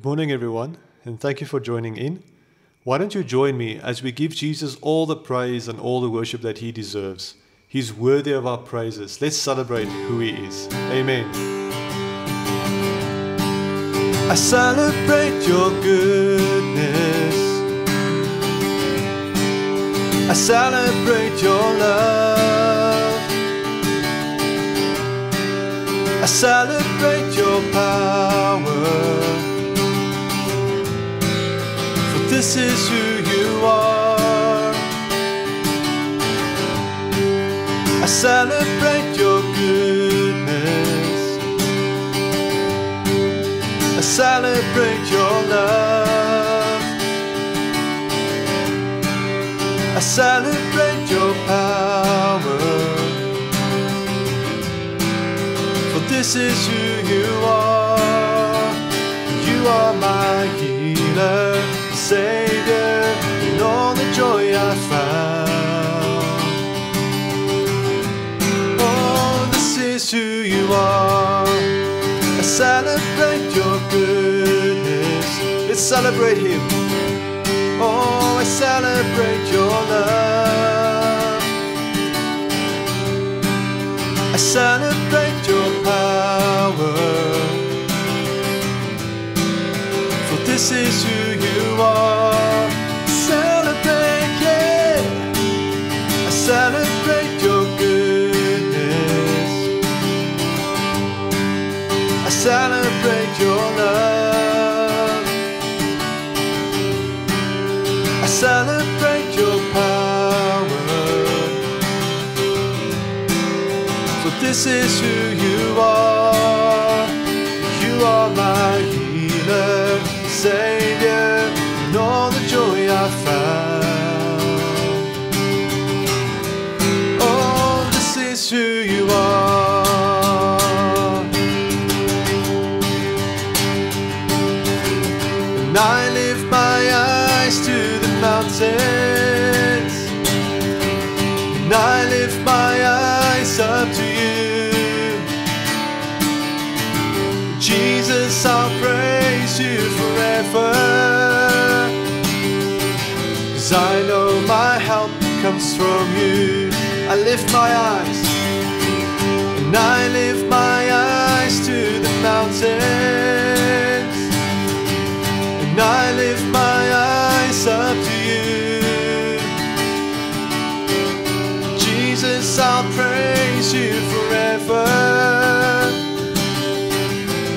Good morning, everyone, and thank you for joining in. Why don't you join me as we give Jesus all the praise and all the worship that he deserves? He's worthy of our praises. Let's celebrate who he is. Amen. I celebrate your goodness. I celebrate your love. I celebrate your power. This is who you are. I celebrate your goodness. I celebrate your love. I celebrate your power. For this is who you are. You are my healer, Savior, in all the joy I found. Oh, this is who you are. I celebrate your goodness. Let's celebrate Him. Oh, I celebrate your love. I celebrate your power. This is who you are. Celebrate, yeah. I celebrate your goodness. I celebrate your love. I celebrate your power. For this is who you are. You are my healer, Savior, and from you. I lift my eyes. And I lift my eyes to the mountains. And I lift my eyes up to you. Jesus, I'll praise you forever.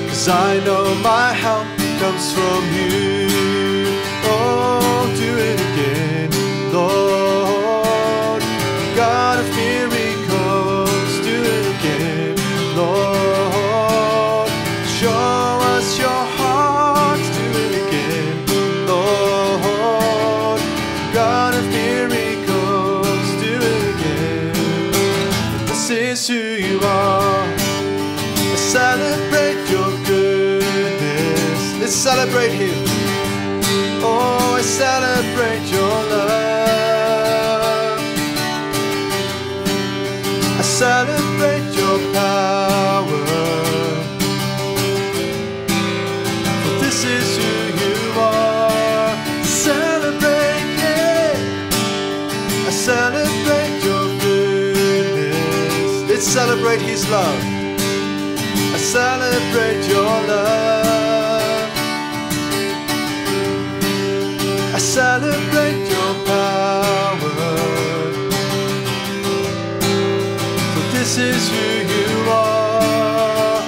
Cause I know my help comes from you. Celebrate your power. For this is who you are. Celebrate, yeah. I celebrate your goodness. Let's celebrate His love. I celebrate your love. I celebrate this is who you are.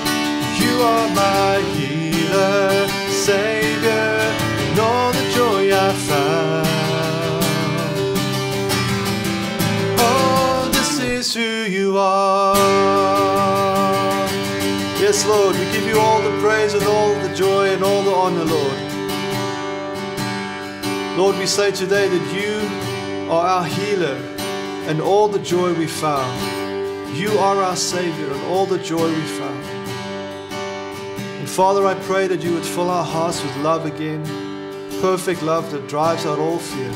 You are my healer, Savior, and all the joy I found. Oh, this is who you are. Yes, Lord, we give you all the praise and all the joy and all the honor, Lord. Lord, we say today that you are our healer and all the joy we found. You are our Savior and all the joy we found. And Father, I pray that you would fill our hearts with love again, perfect love that drives out all fear.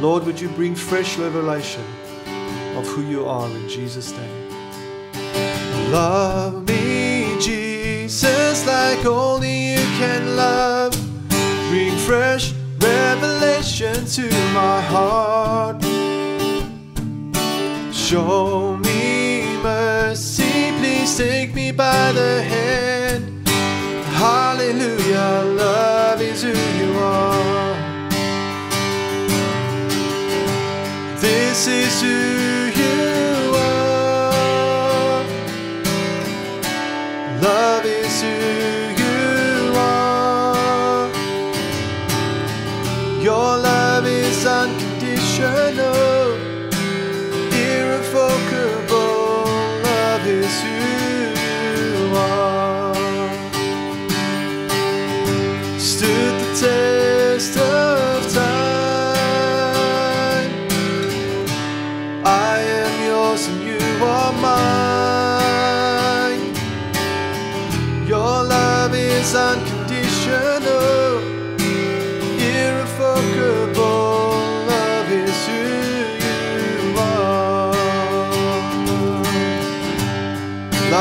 Lord, would you bring fresh revelation of who you are in Jesus' name. Love me, Jesus, like only you can love. Bring fresh revelation to my heart. Show me mercy, please take me by the hand. Hallelujah, love is who you are. This is who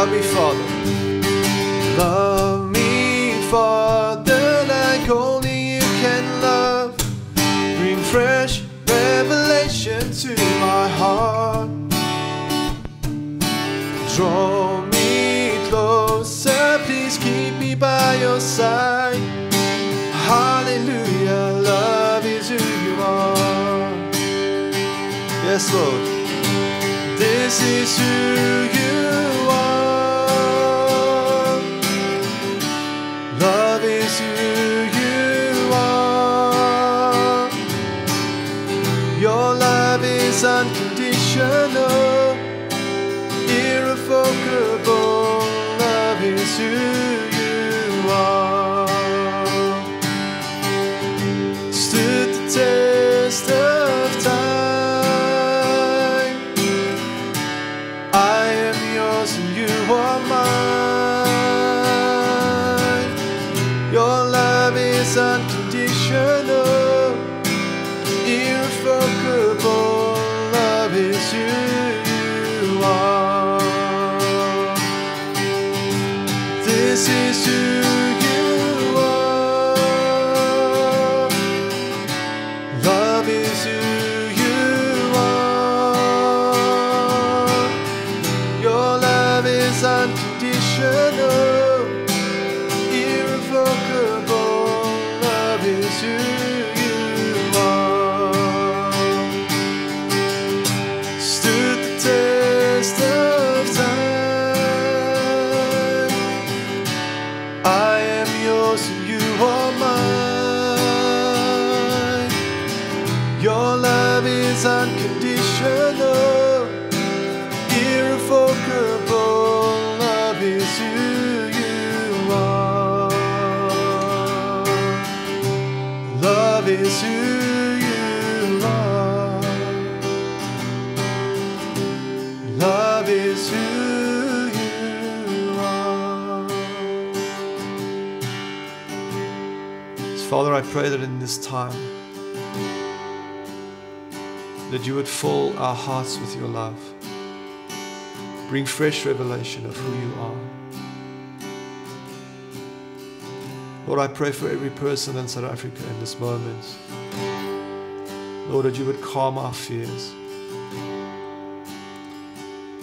Love me, Father. Love me, Father, like only you can love. Bring fresh revelation to my heart. Draw me closer, please keep me by your side. Hallelujah, love is who you are. Yes, Lord. This is who you are. Is unconditional, pray that in this time, that you would fill our hearts with your love. Bring fresh revelation of who you are. Lord, I pray for every person in South Africa in this moment. Lord, that you would calm our fears.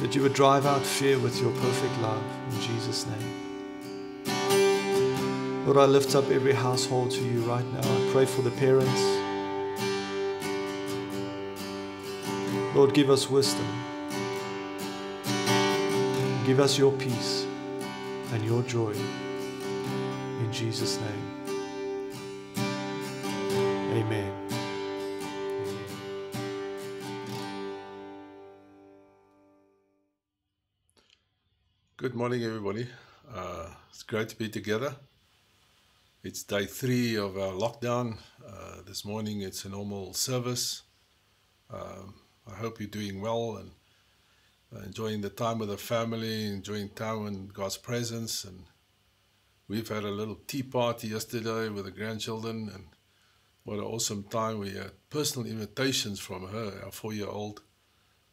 That you would drive out fear with your perfect love in Jesus' name. Lord, I lift up every household to you right now. I pray for the parents. Lord, give us wisdom. Give us your peace and your joy. In Jesus' name. Amen. Good morning, everybody. Uh, it's great to be together. It's day three of our lockdown. Uh, this morning it's a normal service. Um, I hope you're doing well and uh, enjoying the time with the family, enjoying time in God's presence. And we've had a little tea party yesterday with the grandchildren, and what an awesome time. We had personal invitations from her, our four year old.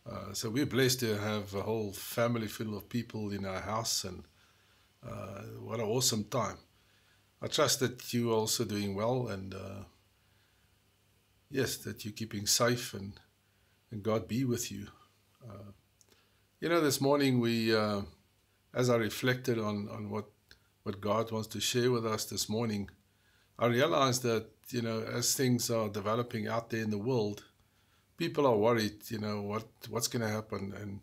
Uh, so we're blessed to have a whole family full of people in our house, and uh, what an awesome time. I trust that you also doing well and uh, yes, that you're keeping safe and, and God be with you. Uh, you know, this morning we, uh, as I reflected on, on what, what God wants to share with us this morning, I realized that, you know, as things are developing out there in the world, people are worried, you know, what, what's going to happen and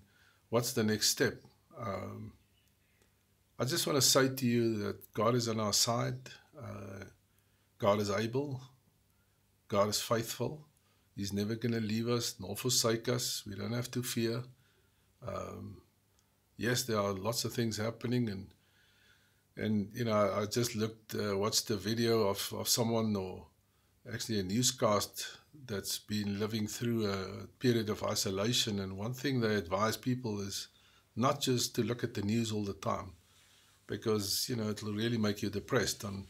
what's the next step. Um, I just want to say to you that God is on our side. Uh, God is able. God is faithful. He's never going to leave us nor forsake us. We don't have to fear. Um, yes, there are lots of things happening, and and you know, I just looked, uh, watched the video of of someone or actually a newscast that's been living through a period of isolation. And one thing they advise people is not just to look at the news all the time, because you know it'll really make you depressed. And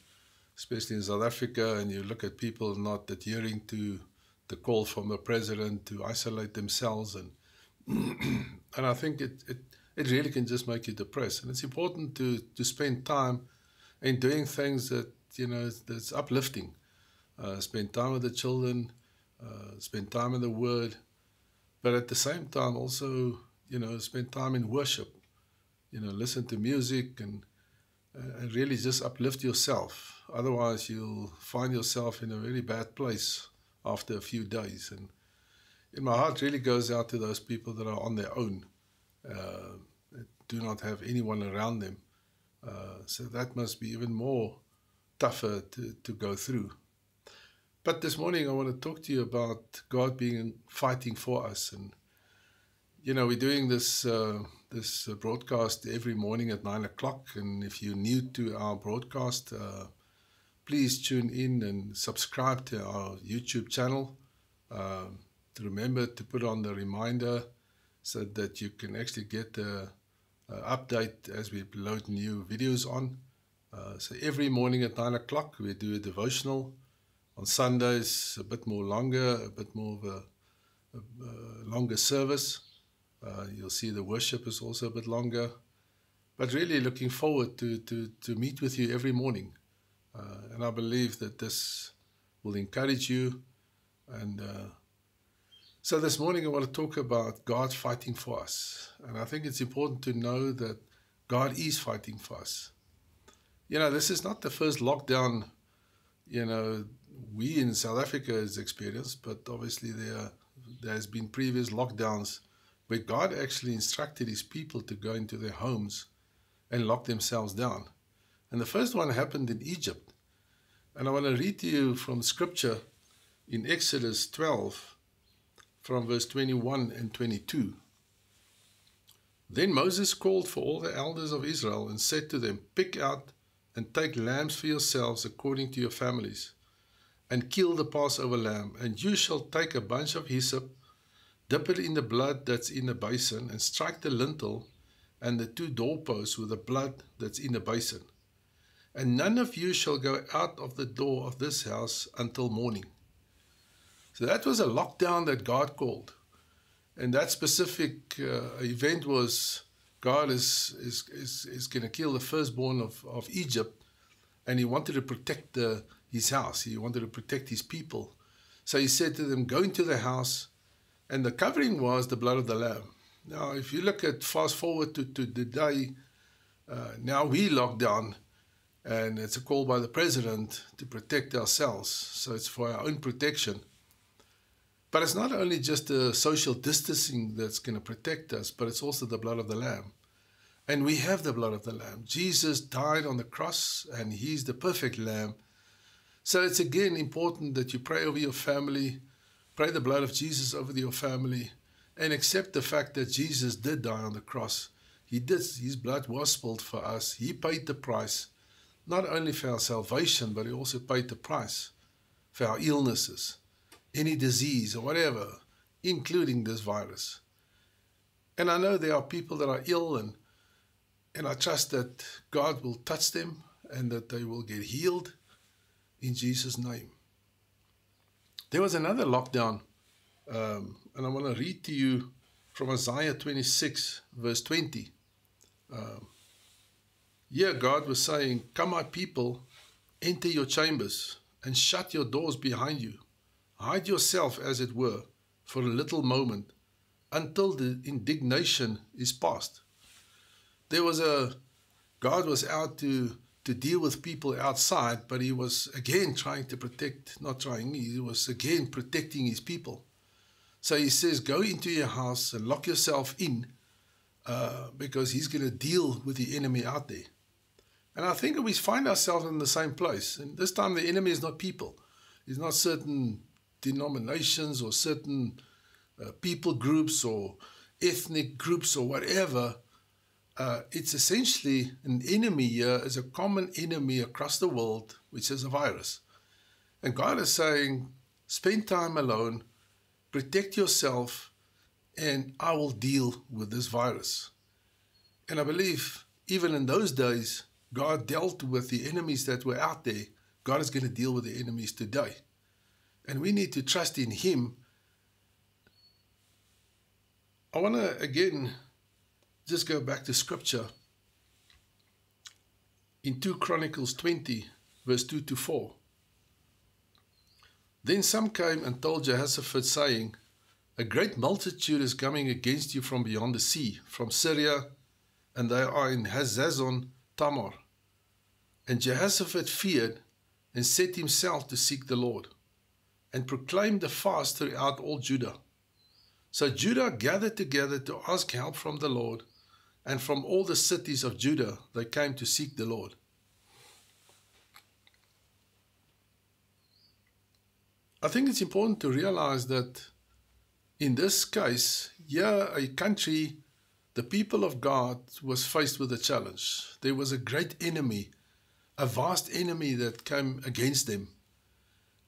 especially in South Africa, and you look at people not adhering to the call from the president to isolate themselves, and and I think it, it it really can just make you depressed. And it's important to to spend time in doing things that you know that's uplifting. Uh, spend time with the children, uh, spend time in the Word, but at the same time also you know spend time in worship. You know, listen to music and and really just uplift yourself. Otherwise, you'll find yourself in a really bad place after a few days. And, in my heart really goes out to those people that are on their own, uh, do not have anyone around them. Uh, so that must be even more tougher to, to go through. But this morning, I want to talk to you about God being fighting for us. And, you know, we're doing this. Uh, this uh, broadcast every morning at nine o'clock. And if you're new to our broadcast, uh, please tune in and subscribe to our YouTube channel. Uh, to remember to put on the reminder so that you can actually get the update as we load new videos on. Uh, so every morning at nine o'clock we do a devotional. On Sundays a bit more longer, a bit more of a, a, a longer service. Uh, you'll see the worship is also a bit longer. But really looking forward to, to, to meet with you every morning. Uh, and I believe that this will encourage you. And uh, so this morning I want to talk about God fighting for us. And I think it's important to know that God is fighting for us. You know, this is not the first lockdown, you know, we in South Africa has experienced, but obviously there, there has been previous lockdowns where God actually instructed his people to go into their homes and lock themselves down. And the first one happened in Egypt. And I want to read to you from scripture in Exodus 12, from verse 21 and 22. Then Moses called for all the elders of Israel and said to them, Pick out and take lambs for yourselves according to your families, and kill the Passover lamb, and you shall take a bunch of hyssop Dip it in the blood that's in the basin and strike the lintel and the two doorposts with the blood that's in the basin. And none of you shall go out of the door of this house until morning. So that was a lockdown that God called. And that specific uh, event was God is, is, is, is going to kill the firstborn of, of Egypt. And he wanted to protect the, his house, he wanted to protect his people. So he said to them, Go into the house and the covering was the blood of the Lamb. Now, if you look at fast forward to, to the day, uh, now we lock down, and it's a call by the president to protect ourselves. So it's for our own protection. But it's not only just the social distancing that's going to protect us, but it's also the blood of the Lamb. And we have the blood of the Lamb. Jesus died on the cross, and He's the perfect Lamb. So it's again important that you pray over your family Pray the blood of Jesus over your family and accept the fact that Jesus did die on the cross. He did, his blood was spilled for us. He paid the price, not only for our salvation, but he also paid the price for our illnesses, any disease or whatever, including this virus. And I know there are people that are ill, and, and I trust that God will touch them and that they will get healed in Jesus' name. There was another lockdown, um, and I want to read to you from Isaiah 26, verse 20. Um, here, God was saying, Come, my people, enter your chambers and shut your doors behind you. Hide yourself, as it were, for a little moment until the indignation is past. There was a God was out to to deal with people outside, but he was again trying to protect, not trying, he was again protecting his people. So he says, Go into your house and lock yourself in uh, because he's going to deal with the enemy out there. And I think we find ourselves in the same place. And this time the enemy is not people, it's not certain denominations or certain uh, people groups or ethnic groups or whatever uh, it's essentially an enemy here is a common enemy across the world, which is a virus. And God is saying, spend time alone, protect yourself, and I will deal with this virus. And I believe even in those days, God dealt with the enemies that were out there. God is going to deal with the enemies today. And we need to trust in Him. I want to again just go back to scripture in 2 Chronicles 20, verse 2 to 4. Then some came and told Jehoshaphat, saying, A great multitude is coming against you from beyond the sea, from Syria, and they are in Hazazon Tamar. And Jehoshaphat feared and set himself to seek the Lord, and proclaimed a fast throughout all Judah. So Judah gathered together to ask help from the Lord and from all the cities of Judah they came to seek the Lord. I think it's important to realize that in this case, here a country, the people of God was faced with a challenge. There was a great enemy, a vast enemy that came against them.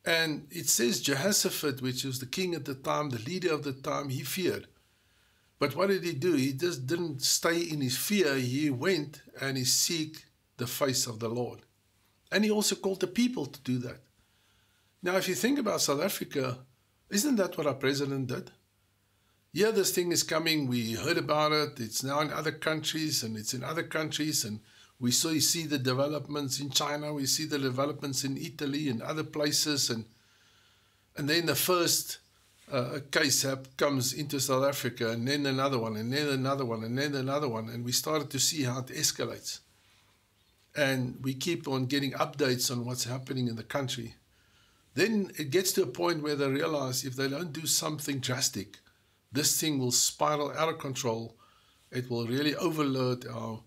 And it says Jehoshaphat, which was the king at the time, the leader of the time, he feared. But what did he do? He just didn't stay in his fear. He went and he seek the face of the Lord. And he also called the people to do that. Now, if you think about South Africa, isn't that what our president did? Yeah, this thing is coming. We heard about it. It's now in other countries and it's in other countries. And we see the developments in China. We see the developments in Italy and other places. And, and then the first uh, a case up comes into South Africa, and then another one, and then another one, and then another one, and we started to see how it escalates. And we keep on getting updates on what's happening in the country. Then it gets to a point where they realize if they don't do something drastic, this thing will spiral out of control. It will really overload our,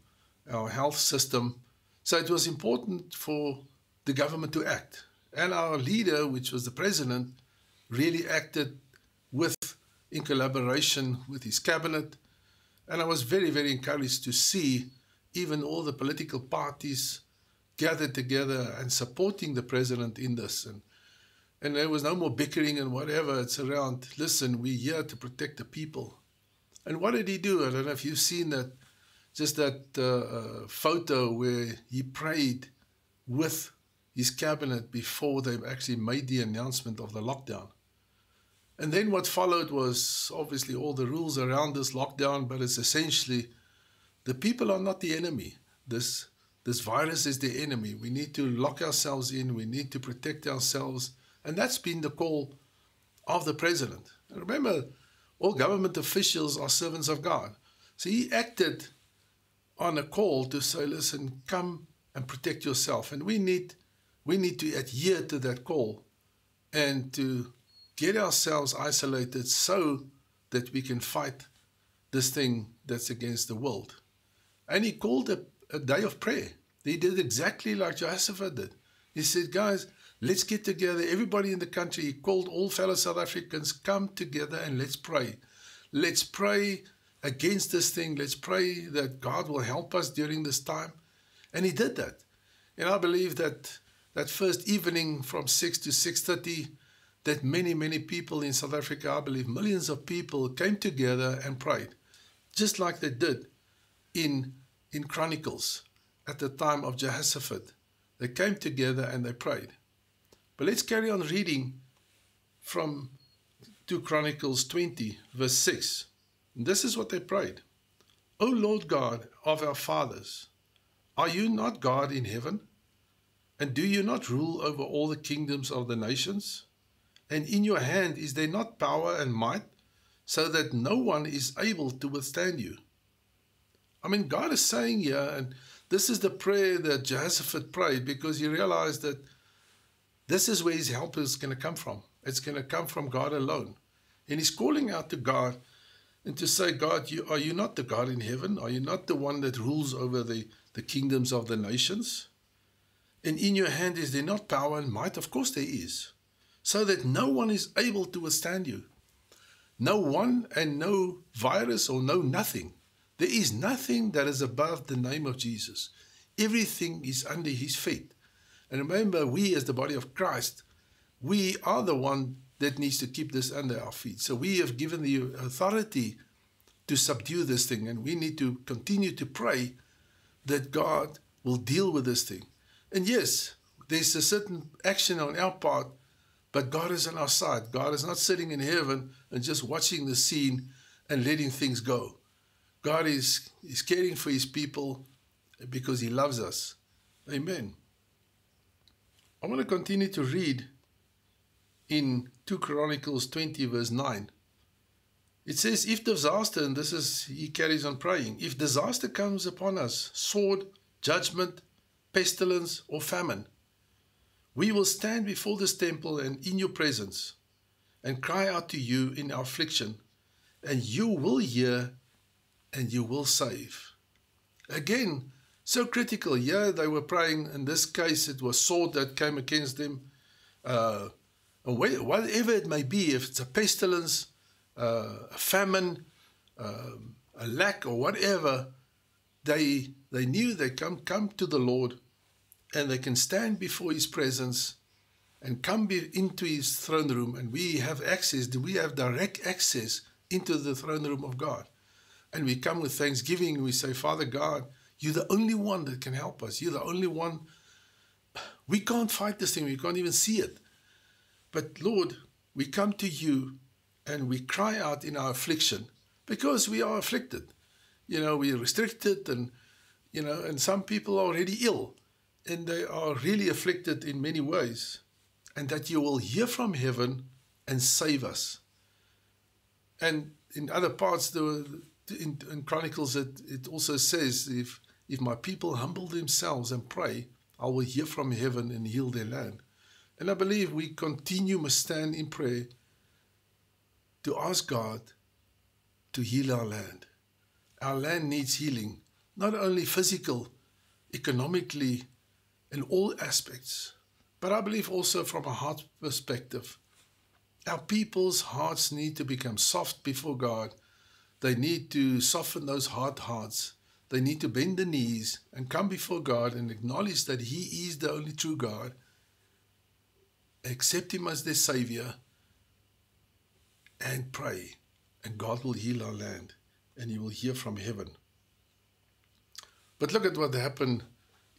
our health system. So it was important for the government to act. And our leader, which was the president, really acted in collaboration with his cabinet. And I was very, very encouraged to see even all the political parties gathered together and supporting the president in this. And, and there was no more bickering and whatever. It's around, listen, we're here to protect the people. And what did he do? I don't know if you've seen that, just that uh, uh, photo where he prayed with his cabinet before they actually made the announcement of the lockdown. And then what followed was obviously all the rules around this lockdown, but it's essentially the people are not the enemy. This this virus is the enemy. We need to lock ourselves in. We need to protect ourselves, and that's been the call of the president. And remember, all government officials are servants of God. So he acted on a call to say, "Listen, come and protect yourself." And we need we need to adhere to that call, and to get ourselves isolated so that we can fight this thing that's against the world. And he called a, a day of prayer. He did exactly like Jehoshaphat did. He said, guys, let's get together. Everybody in the country, he called all fellow South Africans, come together and let's pray. Let's pray against this thing. Let's pray that God will help us during this time. And he did that. And I believe that that first evening from 6 to 6.30, that many, many people in South Africa, I believe millions of people came together and prayed, just like they did in, in Chronicles at the time of Jehoshaphat. They came together and they prayed. But let's carry on reading from 2 Chronicles 20, verse 6. And this is what they prayed O Lord God of our fathers, are you not God in heaven? And do you not rule over all the kingdoms of the nations? And in your hand is there not power and might, so that no one is able to withstand you? I mean, God is saying here, and this is the prayer that Jehoshaphat prayed because he realized that this is where his help is going to come from. It's going to come from God alone. And he's calling out to God and to say, God, you, are you not the God in heaven? Are you not the one that rules over the, the kingdoms of the nations? And in your hand is there not power and might? Of course there is. So that no one is able to withstand you. No one and no virus or no nothing. There is nothing that is above the name of Jesus. Everything is under his feet. And remember, we as the body of Christ, we are the one that needs to keep this under our feet. So we have given the authority to subdue this thing, and we need to continue to pray that God will deal with this thing. And yes, there's a certain action on our part, but God is on our side. God is not sitting in heaven and just watching the scene and letting things go. God is, is caring for his people because he loves us. Amen. I want to continue to read in 2 Chronicles 20, verse 9. It says, If disaster, and this is, he carries on praying, if disaster comes upon us, sword, judgment, pestilence, or famine, we will stand before this temple and in your presence and cry out to you in our affliction, and you will hear and you will save. Again, so critical. Yeah, they were praying. In this case, it was sword that came against them. Uh, whatever it may be, if it's a pestilence, uh, a famine, um, a lack, or whatever, they they knew they come come to the Lord, and they can stand before His presence, and come into His throne room, and we have access. We have direct access into the throne room of God? And we come with thanksgiving. We say, Father God, you're the only one that can help us. You're the only one. We can't fight this thing. We can't even see it. But Lord, we come to you and we cry out in our affliction because we are afflicted. You know, we're restricted and, you know, and some people are already ill and they are really afflicted in many ways. And that you will hear from heaven and save us. And in other parts, the, in, in Chronicles, it, it also says, if, if my people humble themselves and pray, I will hear from heaven and heal their land. And I believe we continue must stand in prayer to ask God to heal our land. Our land needs healing, not only physical, economically, in all aspects, but I believe also from a heart perspective. Our people's hearts need to become soft before God. They need to soften those hard hearts. They need to bend the knees and come before God and acknowledge that He is the only true God accept Him as their Savior, and pray, and God will heal our land, and He will hear from heaven. But look at what happened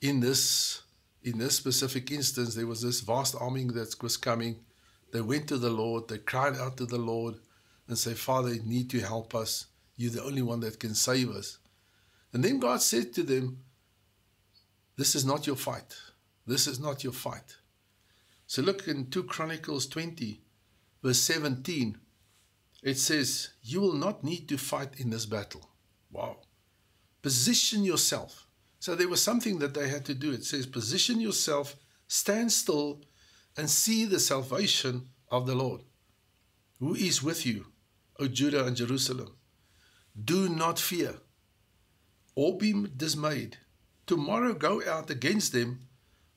in this in this specific instance. There was this vast army that was coming. They went to the Lord. They cried out to the Lord and say, Father, you need to help us. You're the only one that can save us. And then God said to them, This is not your fight. This is not your fight. So look in 2 Chronicles 20, verse 17. It says, You will not need to fight in this battle. Wow. Position yourself. So there was something that they had to do. It says, Position yourself, stand still, and see the salvation of the Lord, who is with you, O Judah and Jerusalem. Do not fear or be dismayed. Tomorrow go out against them,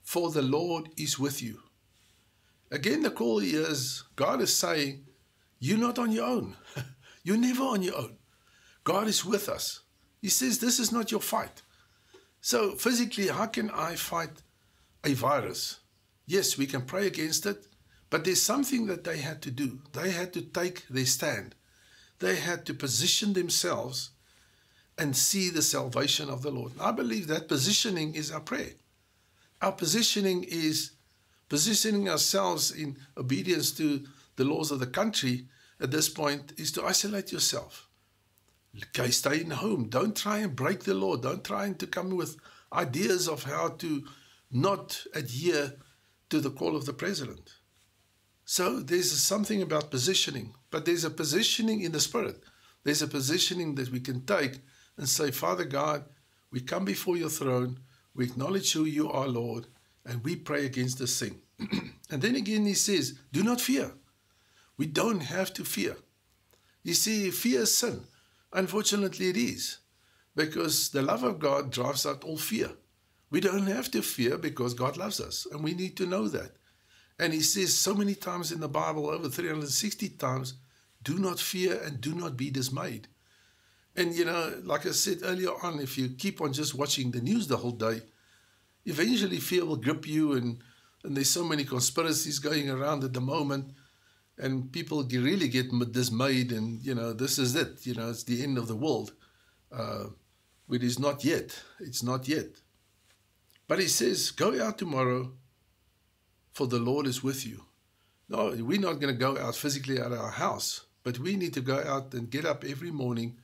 for the Lord is with you. Again, the call is God is saying, You're not on your own. You're never on your own. God is with us. He says, This is not your fight. So, physically, how can I fight a virus? Yes, we can pray against it, but there's something that they had to do. They had to take their stand, they had to position themselves and see the salvation of the Lord. And I believe that positioning is our prayer. Our positioning is positioning ourselves in obedience to the laws of the country at this point is to isolate yourself. Okay, stay in home. Don't try and break the law. Don't try and to come with ideas of how to not adhere to the call of the president. So there's something about positioning, but there's a positioning in the spirit. There's a positioning that we can take and say, Father God, we come before your throne, we acknowledge who you are, Lord, and we pray against this thing. and then again, he says, Do not fear. We don't have to fear. You see, fear is sin. Unfortunately, it is, because the love of God drives out all fear. We don't have to fear because God loves us, and we need to know that. And He says so many times in the Bible, over 360 times, do not fear and do not be dismayed. And you know, like I said earlier on, if you keep on just watching the news the whole day, eventually fear will grip you, and, and there's so many conspiracies going around at the moment, and people really get dismayed, and you know, this is it, you know, it's the end of the world. Uh, it is not yet. It's not yet. But he says, Go out tomorrow, for the Lord is with you. No, we're not going to go out physically out of our house, but we need to go out and get up every morning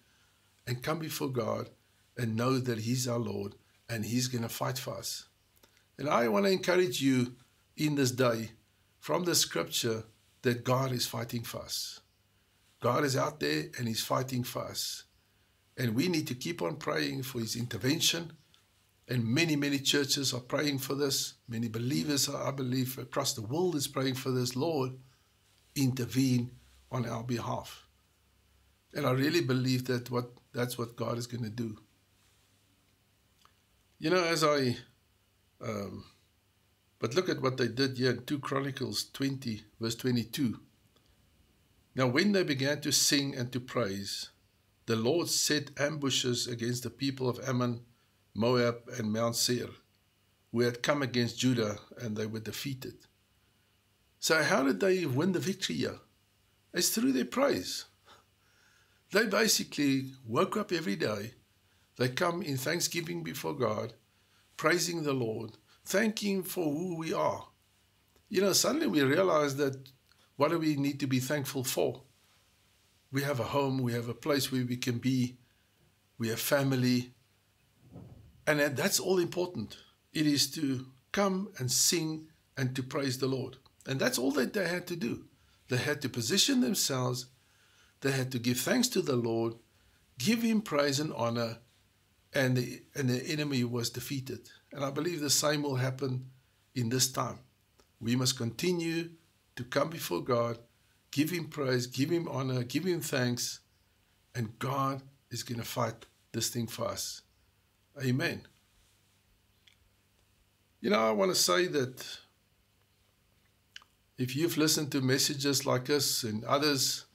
and come before God and know that He's our Lord and He's going to fight for us. And I want to encourage you in this day from the scripture that God is fighting for us. God is out there and He's fighting for us. And we need to keep on praying for His intervention and many, many churches are praying for this. Many believers, I believe, across the world is praying for this. Lord, intervene on our behalf. And I really believe that what that's what God is going to do. You know, as I, um, but look at what they did here in 2 Chronicles 20, verse 22. Now, when they began to sing and to praise, the Lord set ambushes against the people of Ammon Moab, and Mount Seir, who had come against Judah and they were defeated. So, how did they win the victory here? It's through their praise. They basically woke up every day, they come in thanksgiving before God, praising the Lord, thanking for who we are. You know, suddenly we realize that what do we need to be thankful for? We have a home, we have a place where we can be, we have family, and that's all important. It is to come and sing and to praise the Lord. And that's all that they had to do. They had to position themselves, they had to give thanks to the Lord, give him praise and honor, and the, and the enemy was defeated. And I believe the same will happen in this time. We must continue to come before God, give him praise, give him honor, give him thanks, and God is going to fight this thing for us. Amen. You know, I want to say that if you've listened to messages like us and others,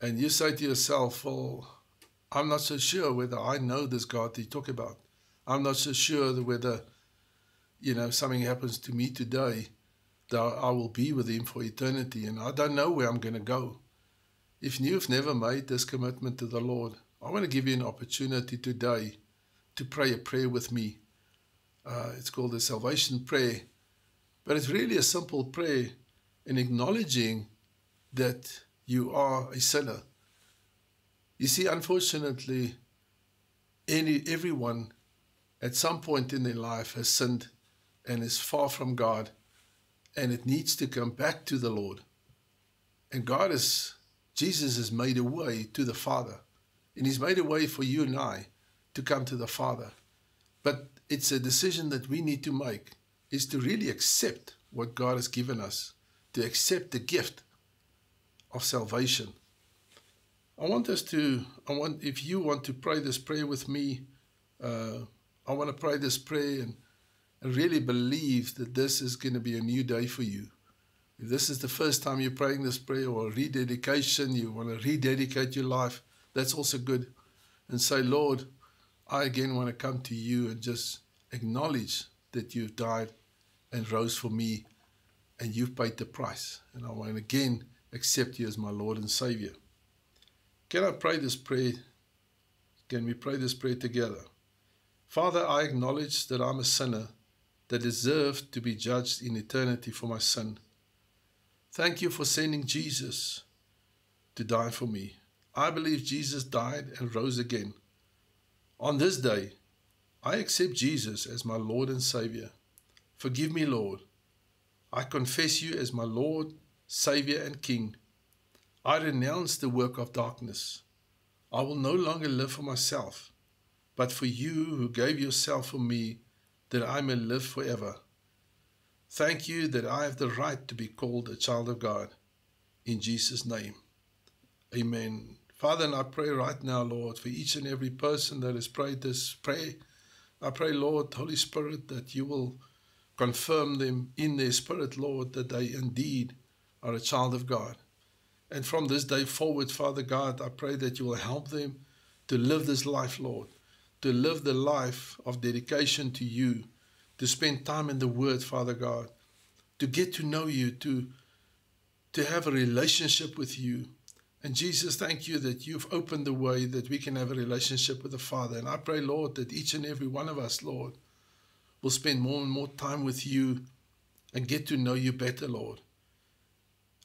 and you say to yourself, well, I'm not so sure whether I know this God you talk about. I'm not so sure whether, you know, something happens to me today that I will be with Him for eternity, and I don't know where I'm going to go. If you've never made this commitment to the Lord, I want to give you an opportunity today to pray a prayer with me. Uh, it's called the salvation prayer, but it's really a simple prayer in acknowledging that you are a sinner. You see, unfortunately, any everyone at some point in their life has sinned and is far from God, and it needs to come back to the Lord. And God is, Jesus has made a way to the Father, and He's made a way for you and I to come to the Father. But it's a decision that we need to make is to really accept what God has given us, to accept the gift of salvation. I want us to, I want, if you want to pray this prayer with me, uh, I want to pray this prayer and, and really believe that this is going to be a new day for you. If this is the first time you're praying this prayer or rededication, you want to rededicate your life, that's also good. And say, Lord, I again want to come to you and just acknowledge that you've died and rose for me and you've paid the price. And I want to again accept you as my Lord and Savior. Can I pray this prayer? Can we pray this prayer together? Father, I acknowledge that I'm a sinner that deserves to be judged in eternity for my sin. Thank you for sending Jesus to die for me. I believe Jesus died and rose again on this day, I accept Jesus as my Lord and Savior. Forgive me, Lord. I confess you as my Lord, Saviour, and King. I renounce the work of darkness. I will no longer live for myself, but for you who gave yourself for me, that I may live forever. Thank you that I have the right to be called a child of God. In Jesus' name. Amen. Father, and I pray right now, Lord, for each and every person that has prayed this prayer. I pray, Lord, Holy Spirit, that you will confirm them in their spirit, Lord, that they indeed are a child of God. And from this day forward, Father God, I pray that you will help them to live this life, Lord, to live the life of dedication to you, to spend time in the Word, Father God, to get to know you, to, to have a relationship with you. And Jesus, thank you that you've opened the way that we can have a relationship with the Father. And I pray, Lord, that each and every one of us, Lord, will spend more and more time with you and get to know you better, Lord.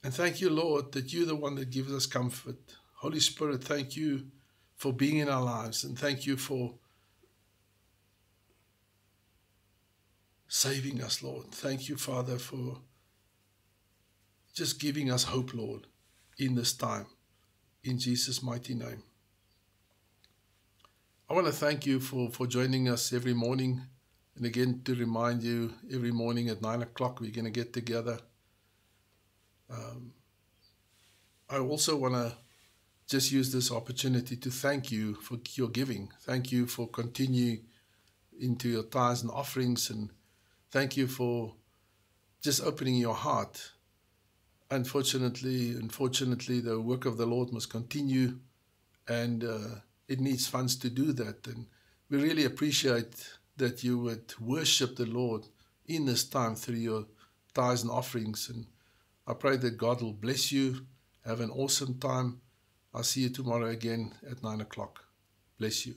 And thank you, Lord, that you're the one that gives us comfort. Holy Spirit, thank you for being in our lives and thank you for saving us, Lord. Thank you, Father, for just giving us hope, Lord, in this time. In Jesus' mighty name. I want to thank you for, for joining us every morning and again, to remind you, every morning at nine o'clock, we're going to get together. Um, I also want to just use this opportunity to thank you for your giving. Thank you for continuing into your tithes and offerings, and thank you for just opening your heart. Unfortunately, unfortunately, the work of the Lord must continue, and uh, it needs funds to do that. And we really appreciate that you would worship the Lord in this time through your tithes and offerings. And I pray that God will bless you. Have an awesome time. I'll see you tomorrow again at 9 o'clock. Bless you.